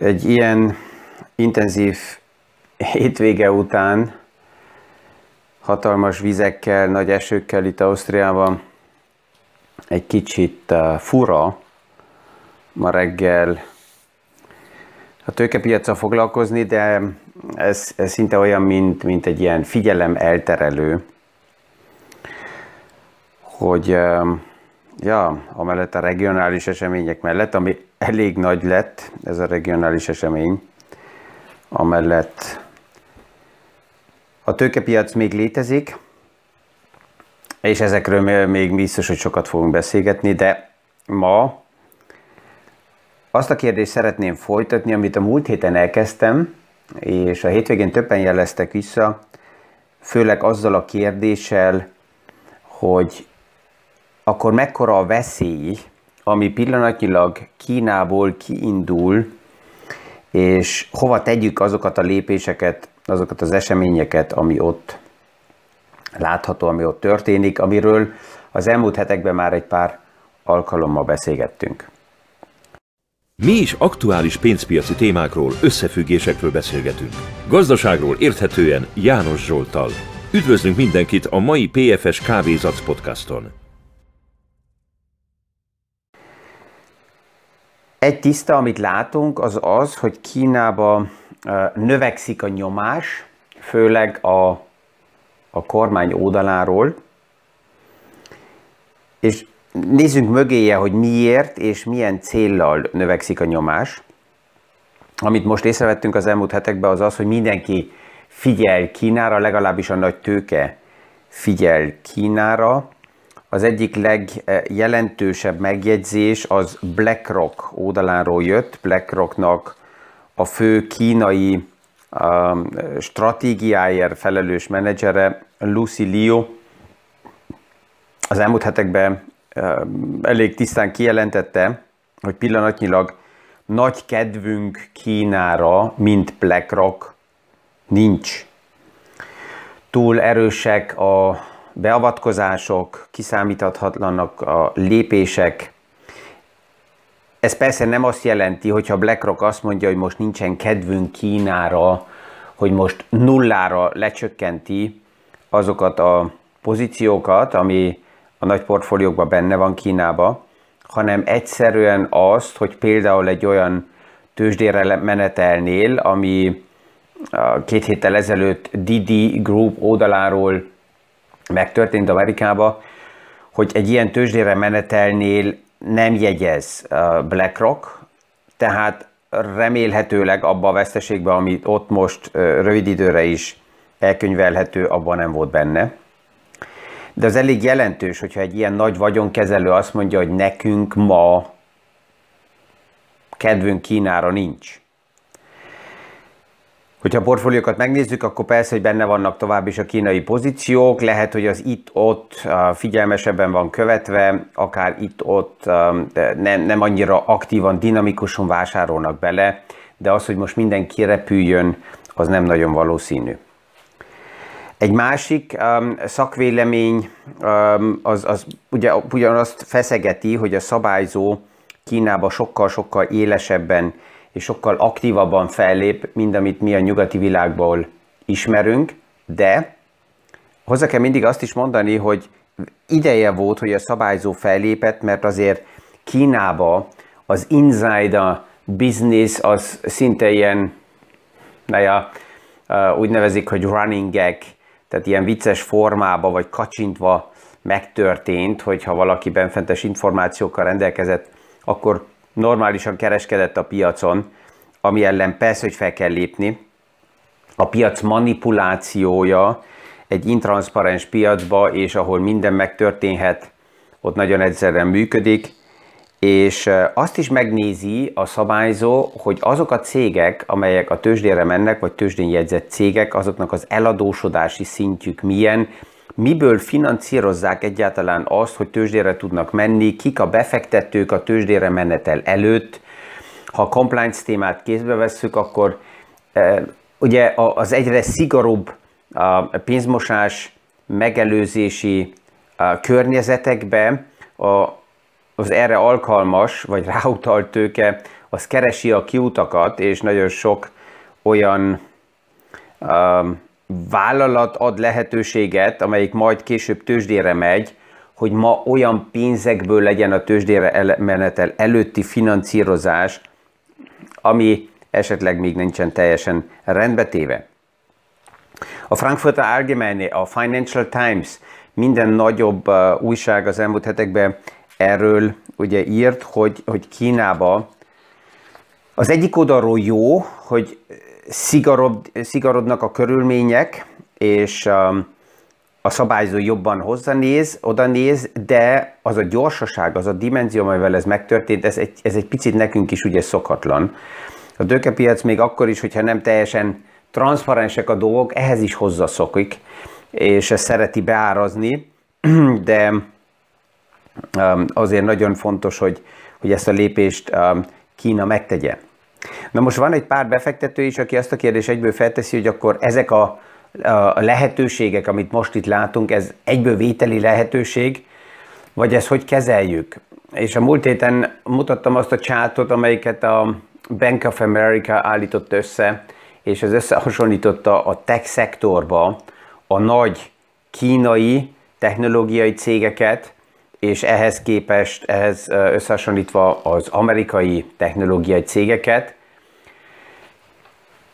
Egy ilyen intenzív hétvége után, hatalmas vizekkel, nagy esőkkel itt Ausztriában, egy kicsit uh, fura ma reggel a tőkepiacra foglalkozni, de ez, ez szinte olyan, mint, mint egy ilyen figyelem elterelő, hogy um, ja, amellett a regionális események mellett, ami elég nagy lett, ez a regionális esemény, amellett a tőkepiac még létezik, és ezekről még biztos, hogy sokat fogunk beszélgetni, de ma azt a kérdést szeretném folytatni, amit a múlt héten elkezdtem, és a hétvégén többen jeleztek vissza, főleg azzal a kérdéssel, hogy akkor mekkora a veszély, ami pillanatnyilag Kínából kiindul, és hova tegyük azokat a lépéseket, azokat az eseményeket, ami ott látható, ami ott történik, amiről az elmúlt hetekben már egy pár alkalommal beszélgettünk. Mi is aktuális pénzpiaci témákról, összefüggésekről beszélgetünk. Gazdaságról érthetően János Zsoltal. Üdvözlünk mindenkit a mai PFS Kávézac podcaston! Egy tiszta, amit látunk, az az, hogy Kínába növekszik a nyomás, főleg a, a kormány oldaláról, és nézzünk mögéje, hogy miért és milyen céllal növekszik a nyomás. Amit most észrevettünk az elmúlt hetekben, az az, hogy mindenki figyel Kínára, legalábbis a nagy tőke figyel Kínára, az egyik legjelentősebb megjegyzés az BlackRock oldaláról jött. BlackRocknak a fő kínai um, stratégiáért felelős menedzsere Lucy Liu az elmúlt hetekben um, elég tisztán kijelentette, hogy pillanatnyilag nagy kedvünk Kínára, mint BlackRock nincs. Túl erősek a beavatkozások, kiszámíthatatlanak a lépések. Ez persze nem azt jelenti, hogyha BlackRock azt mondja, hogy most nincsen kedvünk Kínára, hogy most nullára lecsökkenti azokat a pozíciókat, ami a nagy portfóliókban benne van Kínába, hanem egyszerűen azt, hogy például egy olyan tőzsdére menetelnél, ami két héttel ezelőtt Didi Group oldaláról megtörtént Amerikába, hogy egy ilyen tőzsdére menetelnél nem jegyez BlackRock, tehát remélhetőleg abba a veszteségbe, amit ott most rövid időre is elkönyvelhető, abban nem volt benne. De az elég jelentős, hogyha egy ilyen nagy vagyonkezelő azt mondja, hogy nekünk ma kedvünk Kínára nincs. Hogyha a portfóliókat megnézzük, akkor persze, hogy benne vannak tovább is a kínai pozíciók, lehet, hogy az itt-ott figyelmesebben van követve, akár itt-ott nem, nem annyira aktívan, dinamikusan vásárolnak bele, de az, hogy most minden kirepüljön, az nem nagyon valószínű. Egy másik um, szakvélemény um, az, az ugye, ugyanazt feszegeti, hogy a szabályzó Kínába sokkal-sokkal élesebben és sokkal aktívabban fellép, mint amit mi a nyugati világból ismerünk, de hozzá kell mindig azt is mondani, hogy ideje volt, hogy a szabályzó fellépett, mert azért Kínába az insider business az szinte ilyen, naja, úgy nevezik, hogy running gag, tehát ilyen vicces formába vagy kacsintva megtörtént, hogyha valaki benfentes információkkal rendelkezett, akkor normálisan kereskedett a piacon, ami ellen persze, hogy fel kell lépni. A piac manipulációja egy intranszparens piacba, és ahol minden megtörténhet, ott nagyon egyszerűen működik, és azt is megnézi a szabályzó, hogy azok a cégek, amelyek a tőzsdére mennek, vagy tőzsdén jegyzett cégek, azoknak az eladósodási szintjük milyen, miből finanszírozzák egyáltalán azt, hogy tőzsdére tudnak menni, kik a befektetők a tőzsdére menetel előtt. Ha a compliance témát kézbe vesszük, akkor e, ugye az egyre szigorúbb pénzmosás megelőzési környezetekbe az erre alkalmas vagy ráutalt tőke az keresi a kiutakat, és nagyon sok olyan vállalat ad lehetőséget, amelyik majd később tőzsdére megy, hogy ma olyan pénzekből legyen a tőzsdére menetel előtti finanszírozás, ami esetleg még nincsen teljesen rendbetéve. A Frankfurter Allgemeine, a Financial Times, minden nagyobb uh, újság az elmúlt hetekben erről ugye írt, hogy, hogy Kínába az egyik oldalról jó, hogy szigorod, szigorodnak a körülmények, és um, a szabályzó jobban hozzanéz, oda néz, de az a gyorsaság, az a dimenzió, amivel ez megtörtént, ez egy, ez egy picit nekünk is ugye szokatlan. A dökepiac még akkor is, hogyha nem teljesen transzparensek a dolgok, ehhez is hozzaszokik, és ezt szereti beárazni, de um, azért nagyon fontos, hogy, hogy ezt a lépést um, Kína megtegye. Na most van egy pár befektető is, aki azt a kérdést egyből felteszi, hogy akkor ezek a, a lehetőségek, amit most itt látunk, ez egyből vételi lehetőség, vagy ezt hogy kezeljük? És a múlt héten mutattam azt a csátot, amelyiket a Bank of America állított össze, és ez összehasonlította a tech szektorba a nagy kínai technológiai cégeket, és ehhez képest, ehhez összehasonlítva az amerikai technológiai cégeket.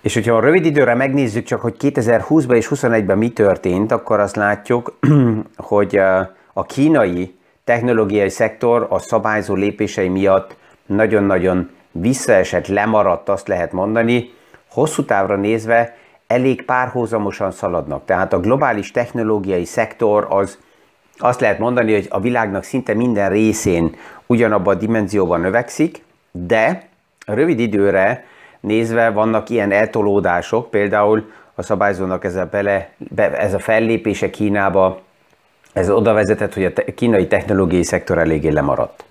És hogyha a rövid időre megnézzük csak, hogy 2020-ban és 2021-ben mi történt, akkor azt látjuk, hogy a kínai technológiai szektor a szabályzó lépései miatt nagyon-nagyon visszaesett, lemaradt, azt lehet mondani, hosszú távra nézve elég párhuzamosan szaladnak. Tehát a globális technológiai szektor az azt lehet mondani, hogy a világnak szinte minden részén ugyanabban a dimenzióban növekszik, de rövid időre nézve vannak ilyen eltolódások, például a szabályzónak ez a, bele, ez a fellépése Kínába, ez oda vezetett, hogy a kínai technológiai szektor eléggé lemaradt.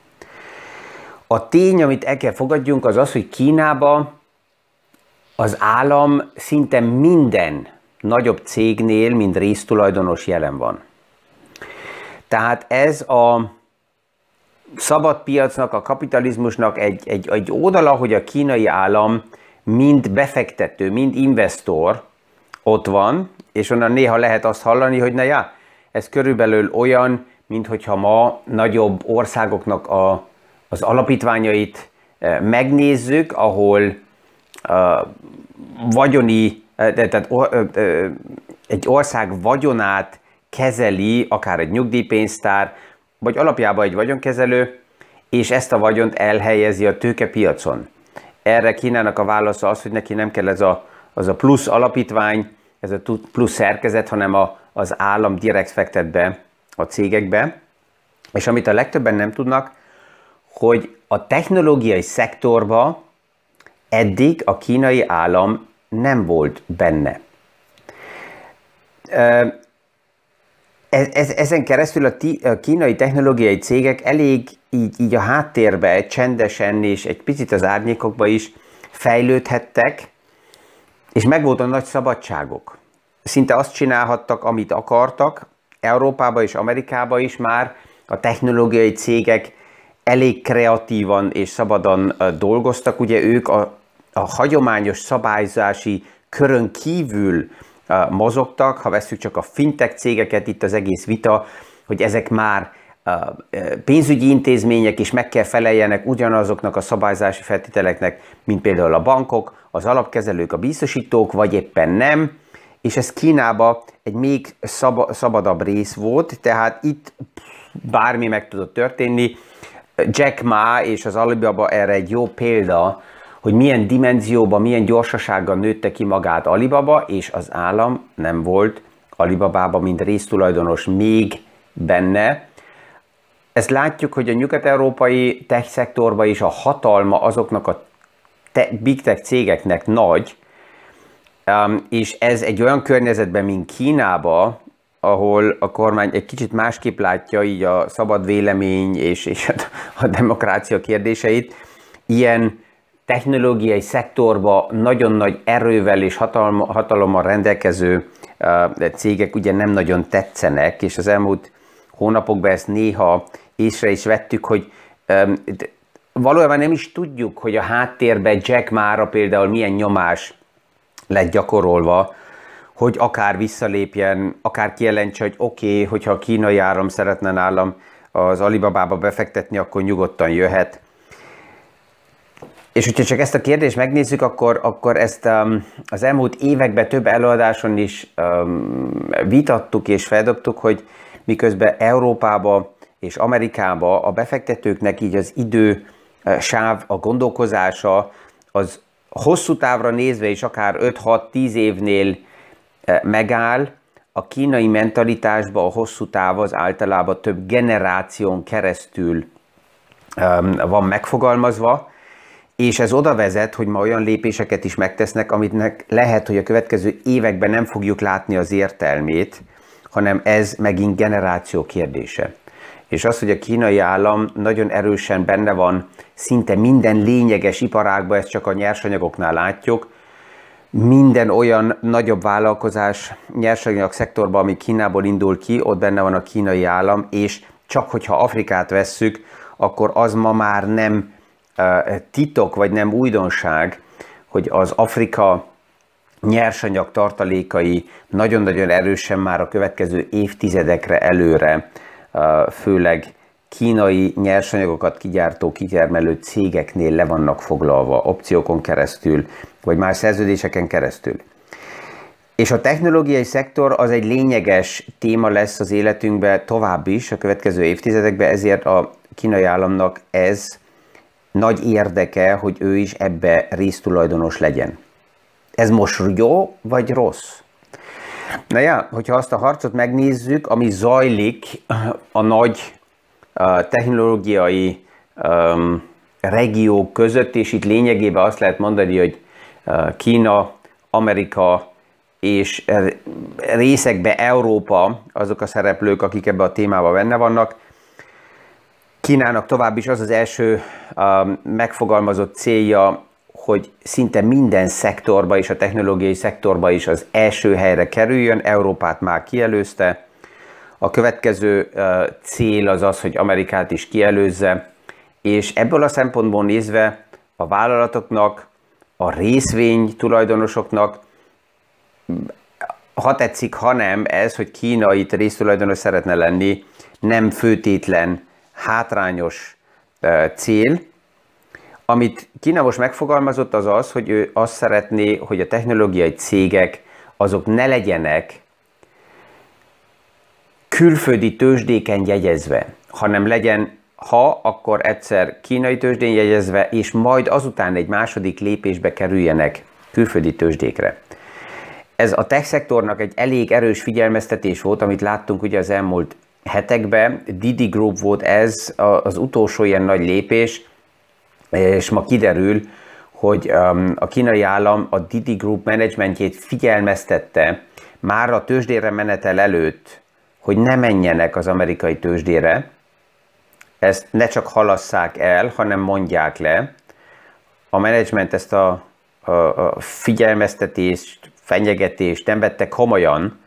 A tény, amit el kell fogadjunk, az az, hogy Kínába az állam szinte minden nagyobb cégnél, mint résztulajdonos jelen van. Tehát ez a szabad piacnak, a kapitalizmusnak egy, egy, egy oldala, hogy a kínai állam mind befektető, mind investor ott van, és onnan néha lehet azt hallani, hogy na ja, ez körülbelül olyan, mint hogyha ma nagyobb országoknak a, az alapítványait eh, megnézzük, ahol uh, vagyoni, eh, tehát egy ország vagyonát kezeli akár egy nyugdíjpénztár, vagy alapjában egy vagyonkezelő, és ezt a vagyont elhelyezi a tőkepiacon. Erre Kínának a válasza az, hogy neki nem kell ez a, az a plusz alapítvány, ez a plusz szerkezet, hanem a, az állam direkt fektet be a cégekbe. És amit a legtöbben nem tudnak, hogy a technológiai szektorba eddig a kínai állam nem volt benne ez, ezen keresztül a, a kínai technológiai cégek elég így, így a háttérbe csendesen és egy picit az árnyékokba is fejlődhettek, és megvolt a nagy szabadságok. Szinte azt csinálhattak, amit akartak, Európába és Amerikába is már a technológiai cégek elég kreatívan és szabadon dolgoztak. Ugye ők a, a hagyományos szabályzási körön kívül mozogtak, ha veszük csak a fintech cégeket, itt az egész vita, hogy ezek már pénzügyi intézmények is meg kell feleljenek ugyanazoknak a szabályzási feltételeknek, mint például a bankok, az alapkezelők, a biztosítók, vagy éppen nem, és ez Kínába egy még szab- szabadabb rész volt, tehát itt bármi meg tudott történni. Jack Ma és az Alibaba erre egy jó példa, hogy milyen dimenzióban, milyen gyorsasággal nőtte ki magát Alibaba, és az állam nem volt Alibabába, mint résztulajdonos még benne. Ezt látjuk, hogy a nyugat-európai tech szektorban is a hatalma azoknak a te- big tech cégeknek nagy, um, és ez egy olyan környezetben, mint Kínába, ahol a kormány egy kicsit másképp látja így a szabad vélemény és, és a demokrácia kérdéseit, ilyen technológiai szektorba nagyon nagy erővel és hatalma, hatalommal rendelkező cégek ugye nem nagyon tetszenek, és az elmúlt hónapokban ezt néha észre is vettük, hogy valójában nem is tudjuk, hogy a háttérben Jack mára például milyen nyomás lett gyakorolva, hogy akár visszalépjen, akár kijelentse, hogy oké, okay, hogyha a kínai áram szeretne nálam az Alibabába befektetni, akkor nyugodtan jöhet. És hogyha csak ezt a kérdést megnézzük, akkor, akkor ezt um, az elmúlt években több előadáson is um, vitattuk és feldobtuk, hogy miközben Európába és Amerikába a befektetőknek így az idő uh, sáv, a gondolkozása az hosszú távra nézve is akár 5-6-10 évnél uh, megáll, a kínai mentalitásba a hosszú táv az általában több generáción keresztül um, van megfogalmazva, és ez oda vezet, hogy ma olyan lépéseket is megtesznek, amitnek lehet, hogy a következő években nem fogjuk látni az értelmét, hanem ez megint generáció kérdése. És az, hogy a kínai állam nagyon erősen benne van szinte minden lényeges iparágban, ezt csak a nyersanyagoknál látjuk, minden olyan nagyobb vállalkozás nyersanyag szektorban, ami Kínából indul ki, ott benne van a kínai állam, és csak hogyha Afrikát vesszük, akkor az ma már nem titok, vagy nem újdonság, hogy az Afrika nyersanyag tartalékai nagyon-nagyon erősen már a következő évtizedekre előre, főleg kínai nyersanyagokat kigyártó, kitermelő cégeknél le vannak foglalva opciókon keresztül, vagy más szerződéseken keresztül. És a technológiai szektor az egy lényeges téma lesz az életünkben tovább is a következő évtizedekben, ezért a kínai államnak ez nagy érdeke, hogy ő is ebbe résztulajdonos legyen. Ez most jó vagy rossz? Na ja, hogyha azt a harcot megnézzük, ami zajlik a nagy technológiai um, regiók között, és itt lényegében azt lehet mondani, hogy Kína, Amerika és részekbe Európa azok a szereplők, akik ebbe a témába benne vannak, Kínának tovább is az az első megfogalmazott célja, hogy szinte minden szektorba és a technológiai szektorba is az első helyre kerüljön, Európát már kielőzte. A következő cél az az, hogy Amerikát is kielőzze, és ebből a szempontból nézve a vállalatoknak, a részvény tulajdonosoknak, ha tetszik, ha nem, ez, hogy Kína itt résztulajdonos szeretne lenni, nem főtétlen hátrányos cél, amit Kína most megfogalmazott, az az, hogy ő azt szeretné, hogy a technológiai cégek azok ne legyenek külföldi tőzsdéken jegyezve, hanem legyen, ha, akkor egyszer kínai tőzsdén jegyezve, és majd azután egy második lépésbe kerüljenek külföldi tőzsdékre. Ez a tech szektornak egy elég erős figyelmeztetés volt, amit láttunk ugye az elmúlt hetekben Didi Group volt ez az utolsó ilyen nagy lépés, és ma kiderül, hogy um, a kínai állam a Didi Group menedzsmentjét figyelmeztette már a tőzsdére menetel előtt, hogy ne menjenek az amerikai tőzsdére, ezt ne csak halasszák el, hanem mondják le. A menedzsment ezt a, a, a figyelmeztetést, fenyegetést nem vette komolyan,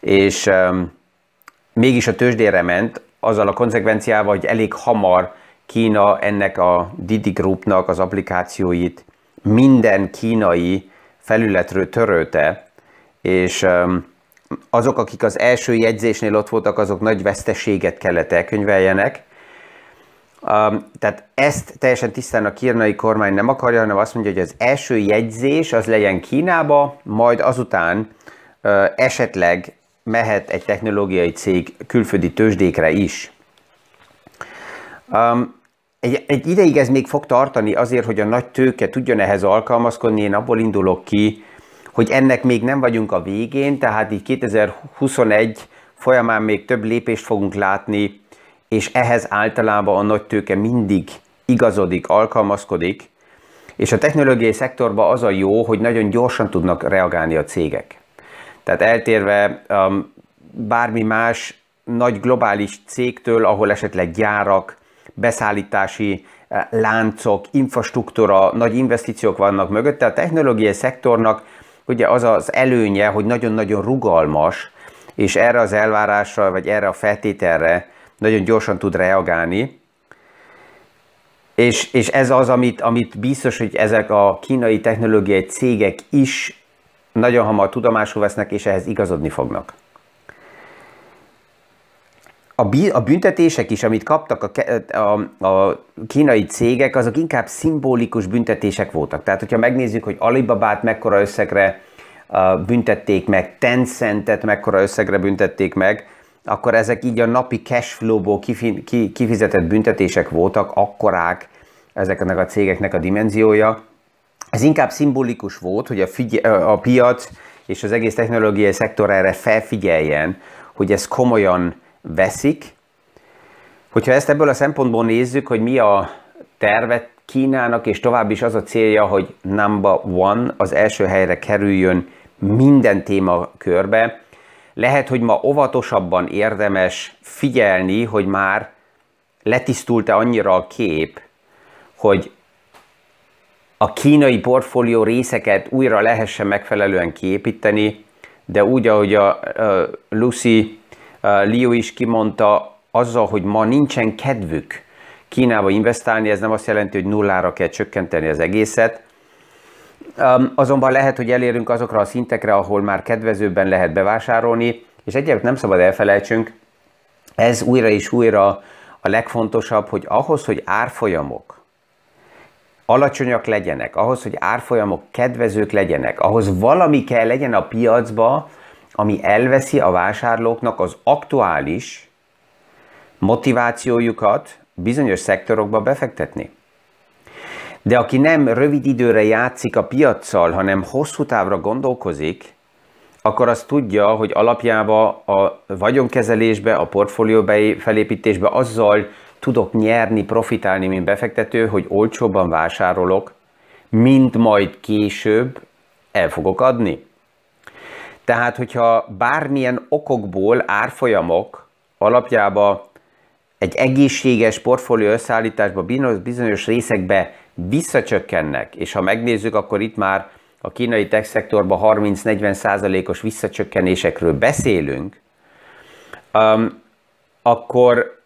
és um, mégis a tőzsdére ment, azzal a konzekvenciával, hogy elég hamar Kína ennek a Didi Groupnak az applikációit minden kínai felületről törölte, és azok, akik az első jegyzésnél ott voltak, azok nagy veszteséget kellett elkönyveljenek. Tehát ezt teljesen tisztán a kínai kormány nem akarja, hanem azt mondja, hogy az első jegyzés az legyen Kínába, majd azután esetleg mehet egy technológiai cég külföldi tőzsdékre is. Um, egy, egy ideig ez még fog tartani azért, hogy a nagy tőke tudjon ehhez alkalmazkodni, én abból indulok ki, hogy ennek még nem vagyunk a végén, tehát így 2021 folyamán még több lépést fogunk látni, és ehhez általában a nagy tőke mindig igazodik, alkalmazkodik, és a technológiai szektorban az a jó, hogy nagyon gyorsan tudnak reagálni a cégek. Tehát eltérve um, bármi más nagy globális cégtől, ahol esetleg gyárak, beszállítási uh, láncok, infrastruktúra, nagy investíciók vannak mögötte, a technológiai szektornak ugye az az előnye, hogy nagyon-nagyon rugalmas, és erre az elvárásra, vagy erre a feltételre nagyon gyorsan tud reagálni. És, és ez az, amit, amit biztos, hogy ezek a kínai technológiai cégek is nagyon hamar tudomásul vesznek, és ehhez igazodni fognak. A, büntetések is, amit kaptak a, a, a kínai cégek, azok inkább szimbolikus büntetések voltak. Tehát, hogyha megnézzük, hogy Alibabát mekkora összegre büntették meg, Tencentet mekkora összegre büntették meg, akkor ezek így a napi cashflow-ból kifizetett büntetések voltak, akkorák ezeknek a cégeknek a dimenziója. Ez inkább szimbolikus volt, hogy a, figy- a piac és az egész technológiai szektor erre felfigyeljen, hogy ez komolyan veszik. Hogyha ezt ebből a szempontból nézzük, hogy mi a tervet Kínának, és tovább is az a célja, hogy number one, az első helyre kerüljön minden téma körbe, lehet, hogy ma óvatosabban érdemes figyelni, hogy már letisztult-e annyira a kép, hogy a kínai portfólió részeket újra lehessen megfelelően kiépíteni, de úgy, ahogy a, Lucy Liu is kimondta, azzal, hogy ma nincsen kedvük Kínába investálni, ez nem azt jelenti, hogy nullára kell csökkenteni az egészet. Azonban lehet, hogy elérünk azokra a szintekre, ahol már kedvezőbben lehet bevásárolni, és egyébként nem szabad elfelejtsünk, ez újra és újra a legfontosabb, hogy ahhoz, hogy árfolyamok alacsonyak legyenek, ahhoz, hogy árfolyamok kedvezők legyenek, ahhoz valami kell legyen a piacba, ami elveszi a vásárlóknak az aktuális motivációjukat bizonyos szektorokba befektetni. De aki nem rövid időre játszik a piaccal, hanem hosszú távra gondolkozik, akkor azt tudja, hogy alapjában a vagyonkezelésbe, a portfólió felépítésbe azzal tudok nyerni, profitálni, mint befektető, hogy olcsóbban vásárolok, mint majd később el fogok adni. Tehát, hogyha bármilyen okokból árfolyamok alapjába egy egészséges portfólió összeállításba bizonyos részekbe visszacsökkennek, és ha megnézzük, akkor itt már a kínai tech szektorban 30-40 százalékos visszacsökkenésekről beszélünk, um, akkor,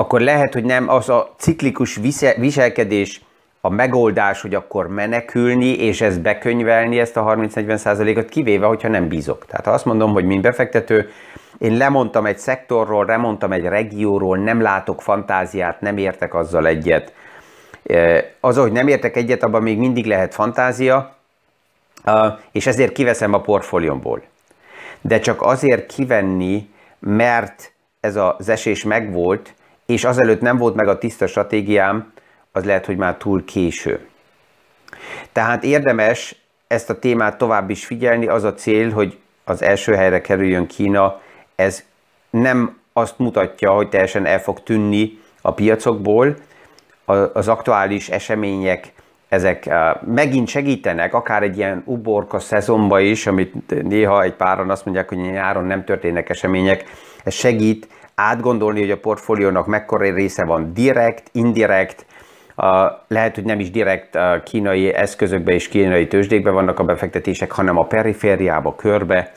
akkor lehet, hogy nem az a ciklikus viselkedés a megoldás, hogy akkor menekülni, és ezt bekönyvelni, ezt a 30-40 százalékot, kivéve, hogyha nem bízok. Tehát ha azt mondom, hogy mint befektető, én lemondtam egy szektorról, lemondtam egy regióról, nem látok fantáziát, nem értek azzal egyet, az, hogy nem értek egyet, abban még mindig lehet fantázia, és ezért kiveszem a portfóliómból. De csak azért kivenni, mert ez az esés megvolt, és azelőtt nem volt meg a tiszta stratégiám, az lehet, hogy már túl késő. Tehát érdemes ezt a témát tovább is figyelni, az a cél, hogy az első helyre kerüljön Kína, ez nem azt mutatja, hogy teljesen el fog tűnni a piacokból, az aktuális események ezek megint segítenek, akár egy ilyen uborka szezonba is, amit néha egy páran azt mondják, hogy nyáron nem történnek események, ez segít átgondolni, hogy a portfóliónak mekkora része van direkt, indirekt, lehet, hogy nem is direkt kínai eszközökbe és kínai tőzsdékbe vannak a befektetések, hanem a perifériába, körbe,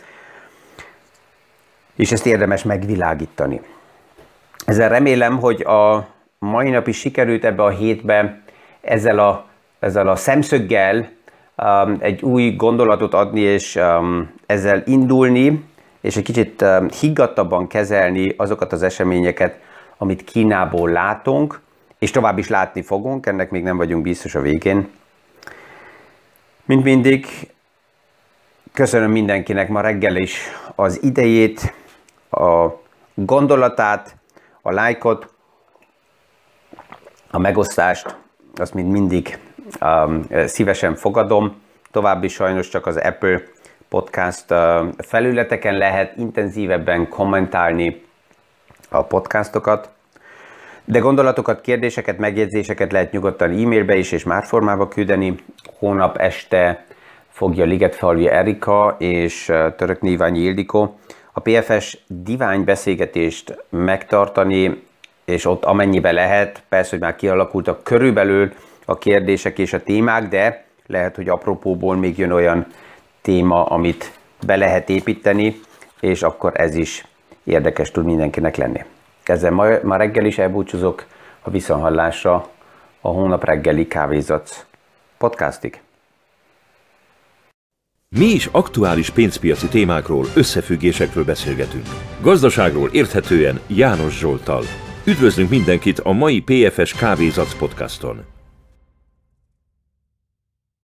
és ezt érdemes megvilágítani. Ezzel remélem, hogy a mai nap is sikerült ebbe a hétbe ezzel a, ezzel a szemszöggel um, egy új gondolatot adni, és um, ezzel indulni, és egy kicsit higgadtabban kezelni azokat az eseményeket, amit Kínából látunk, és tovább is látni fogunk, ennek még nem vagyunk biztos a végén. Mint mindig, köszönöm mindenkinek ma reggel is az idejét, a gondolatát, a lájkot, a megosztást, azt mind mindig um, szívesen fogadom. További sajnos csak az Apple podcast felületeken lehet intenzívebben kommentálni a podcastokat, de gondolatokat, kérdéseket, megjegyzéseket lehet nyugodtan e-mailbe is és már formába küldeni. Hónap este fogja Ligetfalvi Erika és Török Néványi Ildikó a PFS divány beszélgetést megtartani és ott amennyibe lehet, persze, hogy már kialakultak körülbelül a kérdések és a témák, de lehet, hogy apropóból még jön olyan téma, amit be lehet építeni, és akkor ez is érdekes tud mindenkinek lenni. Ezzel ma, ma reggel is elbúcsúzok a viszonhallásra a hónap reggeli kávézac podcastig. Mi is aktuális pénzpiaci témákról, összefüggésekről beszélgetünk. Gazdaságról érthetően János Zsoltal. Üdvözlünk mindenkit a mai PFS Kávézac podcaston!